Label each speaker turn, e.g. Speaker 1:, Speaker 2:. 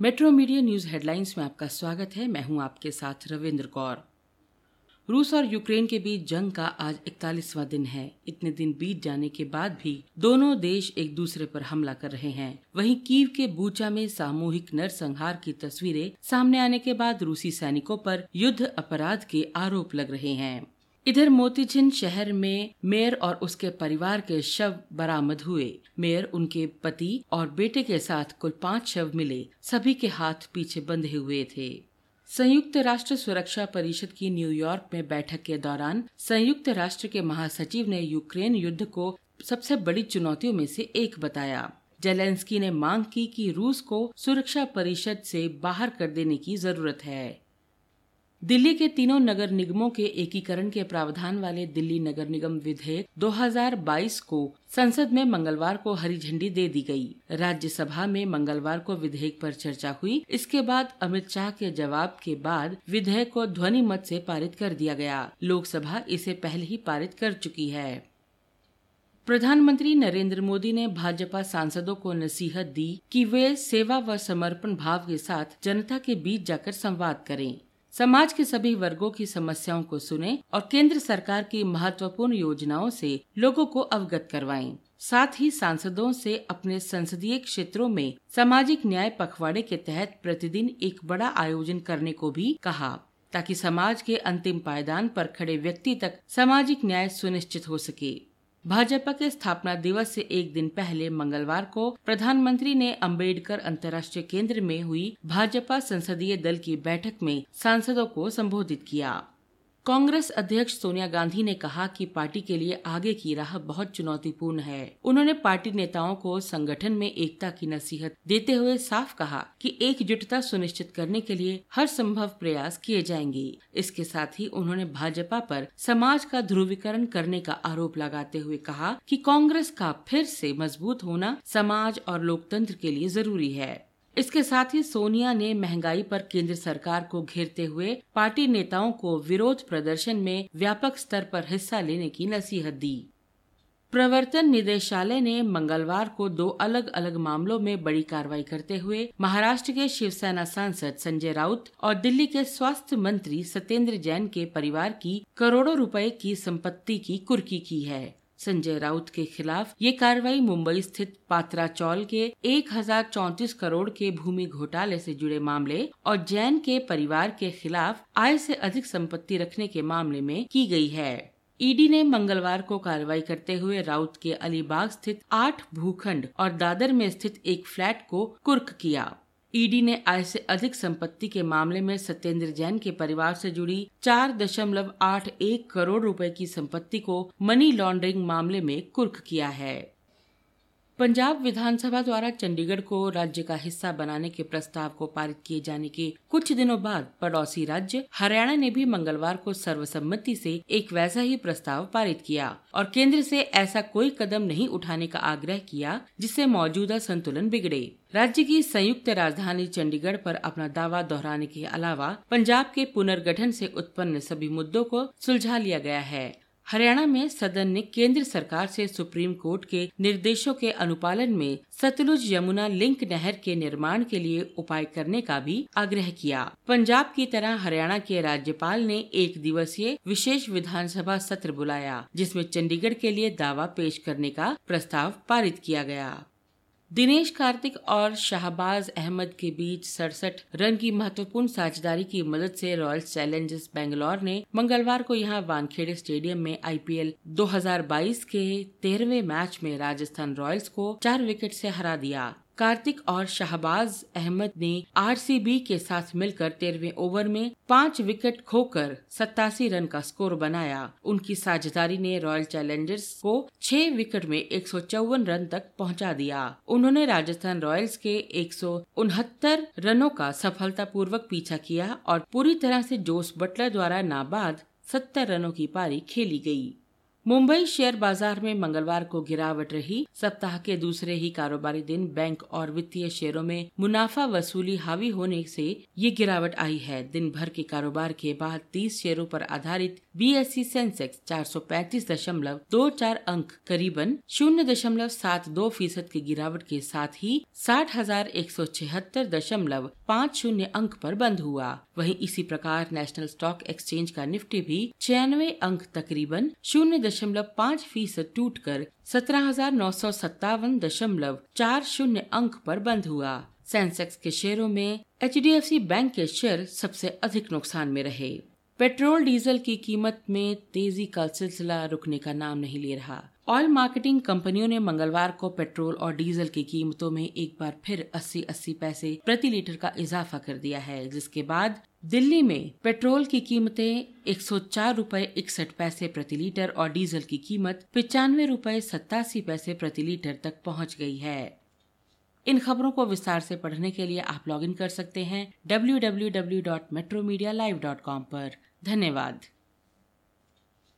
Speaker 1: Metro media news headlines में आपका स्वागत है। मैं हूँ आपके साथ रविंद्र कौर। रूस और यूक्रेन के बीच जंग का आज इकतालीसवां दिन है। इतने दिन बीत जाने के बाद भी दोनों देश एक दूसरे पर हमला कर रहे हैं। वहीं कीव के बूचा में सामूहिक नरसंहार की तस्वीरें सामने आने के बाद रूसी सैनिकों पर युद्ध अपराध के आरोप लग रहे हैं। इधर मोतीझिन शहर में मेयर और उसके परिवार के शव बरामद हुए। मेयर, उनके पति और बेटे के साथ कुल पाँच शव मिले। सभी के हाथ पीछे बंधे हुए थे। संयुक्त राष्ट्र सुरक्षा परिषद की न्यूयॉर्क में बैठक के दौरान संयुक्त राष्ट्र के महासचिव ने यूक्रेन युद्ध को सबसे बड़ी चुनौतियों में से एक बताया। जेलेंस्की ने मांग की कि रूस को सुरक्षा परिषद से बाहर कर देने की ज़रूरत है। दिल्ली के तीनों नगर निगमों के एकीकरण के प्रावधान वाले दिल्ली नगर निगम विधेयक 2022 को संसद में मंगलवार को हरी झंडी दे दी गई। राज्यसभा में मंगलवार को विधेयक पर चर्चा हुई। इसके बाद अमित शाह के जवाब के बाद विधेयक को ध्वनि मत से पारित कर दिया गया। लोकसभा इसे पहले ही पारित कर चुकी है। प्रधानमंत्री नरेंद्र मोदी ने भाजपा सांसदों को नसीहत दी कि वे सेवा व समर्पण भाव के साथ जनता के बीच जाकर संवाद करें। समाज के सभी वर्गों की समस्याओं को सुने और केंद्र सरकार की महत्वपूर्ण योजनाओं से लोगों को अवगत करवाएँ। साथ ही सांसदों से अपने संसदीय क्षेत्रों में सामाजिक न्याय पखवाड़े के तहत प्रतिदिन एक बड़ा आयोजन करने को भी कहा, ताकि समाज के अंतिम पायदान पर खड़े व्यक्ति तक सामाजिक न्याय सुनिश्चित हो सके भाजपा के स्थापना दिवस से एक दिन पहले मंगलवार को प्रधानमंत्री ने अंबेडकर अंतर्राष्ट्रीय केंद्र में हुई भाजपा संसदीय दल की बैठक में सांसदों को संबोधित किया। कांग्रेस अध्यक्ष सोनिया गांधी ने कहा कि पार्टी के लिए आगे की राह बहुत चुनौतीपूर्ण है। उन्होंने पार्टी नेताओं को संगठन में एकता की नसीहत देते हुए साफ़ कहा कि एकजुटता सुनिश्चित करने के लिए हर संभव प्रयास किए जाएँगे। इसके साथ ही उन्होंने भाजपा पर समाज का ध्रुवीकरण करने का आरोप लगाते हुए कहा कि कांग्रेस का फिर से मज़बूत होना समाज और लोकतंत्र के लिए ज़रूरी है। इसके साथ ही सोनिया ने महँगाई पर केंद्र सरकार को घेरते हुए पार्टी नेताओं को विरोध प्रदर्शन में व्यापक स्तर पर हिस्सा लेने की नसीहत दी। प्रवर्तन निदेशालय ने मंगलवार को दो अलग अलग मामलों में बड़ी कार्रवाई करते हुए महाराष्ट्र के शिवसेना सांसद संजय राउत और दिल्ली के स्वास्थ्य मंत्री सत्येंद्र जैन के परिवार की करोड़ों रुपए की संपत्ति की कुर्की की है। संजय राउत के खिलाफ ये कार्रवाई मुंबई स्थित पात्रा चौल के एक करोड़ के भूमि घोटाले से जुड़े मामले और जैन के परिवार के खिलाफ आय से अधिक संपत्ति रखने के मामले में की गई है। ईडी ने मंगलवार को कार्रवाई करते हुए राउत के अलीबाग स्थित आठ भूखंड और दादर में स्थित एक फ्लैट को कुर्क किया। ईडी ने आय से अधिक संपत्ति के मामले में सत्येंद्र जैन के परिवार से जुड़ी चार दशमलव आठ एक करोड़ रुपए की संपत्ति को मनी लॉन्ड्रिंग मामले में कुर्क किया है। पंजाब विधानसभा द्वारा चंडीगढ़ को राज्य का हिस्सा बनाने के प्रस्ताव को पारित किए जाने के कुछ दिनों बाद पड़ोसी राज्य हरियाणा ने भी मंगलवार को सर्वसम्मति से एक वैसा ही प्रस्ताव पारित किया और केंद्र से ऐसा कोई कदम नहीं उठाने का आग्रह किया, जिससे मौजूदा संतुलन बिगड़े। राज्य की संयुक्त राजधानी चंडीगढ़ पर अपना दावा दोहराने के अलावा पंजाब के पुनर्गठन से उत्पन्न सभी मुद्दों को सुलझा लिया गया है। हरियाणा में सदन ने केंद्र सरकार से सुप्रीम कोर्ट के निर्देशों के अनुपालन में सतलुज यमुना लिंक नहर के निर्माण के लिए उपाय करने का भी आग्रह किया। पंजाब की तरह हरियाणा के राज्यपाल ने एक दिवसीय विशेष विधानसभा सत्र बुलाया, जिसमें चंडीगढ़ के लिए दावा पेश करने का प्रस्ताव पारित किया गया। दिनेश कार्तिक और शाहबाज अहमद के बीच सड़सठ रन की महत्वपूर्ण साझेदारी की मदद से रॉयल चैलेंजर्स बेंगलोर ने मंगलवार को यहाँ वानखेड़े स्टेडियम में आईपीएल 2022 के तेरहवे मैच में राजस्थान रॉयल्स को चार विकेट से हरा दिया। कार्तिक और शाहबाज अहमद ने आरसीबी के साथ मिलकर तेरहवें ओवर में पाँच विकेट खोकर सत्तासी रन का स्कोर बनाया। उनकी साझेदारी ने रॉयल चैलेंजर्स को छह विकेट में एक सौ चौवन रन तक पहुँचा दिया। उन्होंने राजस्थान रॉयल्स के एक सौ उनहत्तर रनों का सफलतापूर्वक पीछा किया और पूरी तरह से जोस बटलर द्वारा नाबाद सत्तर रनों की पारी खेली गई। मुंबई शेयर बाज़ार में मंगलवार को गिरावट रही। सप्ताह के दूसरे ही कारोबारी दिन बैंक और वित्तीय शेयरों में मुनाफा वसूली हावी होने से ये गिरावट आई है। दिन भर के कारोबार के बाद 30 शेयरों पर आधारित बीएससी सेंसेक्स चार सौ पैंतीस दशमलव दो चार अंक करीबन शून्य दशमलव सात दो फ़ीसद की गिरावट के साथ ही साठ हज़ार एक सौ छिहत्तर दशमलव पाँच शून्य अंक पर बंद हुआ। वहीं इसी प्रकार नेशनल स्टॉक एक्सचेंज का निफ्टी भी छियानवे अंक तकरीबन शून्य दशमलव पाँच फ़ीसद टूट कर सत्रह हज़ार नौ सौ सत्तावन दशमलव चार शून्य अंक पर बंद हुआ। सेंसेक्स के शेयरों में एचडीएफसी बैंक के शेयर सबसे अधिक नुकसान में रहे। पेट्रोल डीजल की कीमत में तेज़ी का सिलसिला रुकने का नाम नहीं ले रहा। ऑयल मार्केटिंग कंपनियों ने मंगलवार को पेट्रोल और डीजल की कीमतों में एक बार फिर 80-80 पैसे प्रति लीटर का इजाफा कर दिया है, जिसके बाद दिल्ली में पेट्रोल की कीमतें एक सौ चार रूपए इकसठ पैसे प्रति लीटर और डीजल की कीमत पिचानवे रूपए सत्तासी पैसे प्रति लीटर तक पहुँच गई है। इन खबरों को विस्तार से पढ़ने के लिए आप लॉगिन कर सकते हैं www.metromedia.live.com पर। धन्यवाद।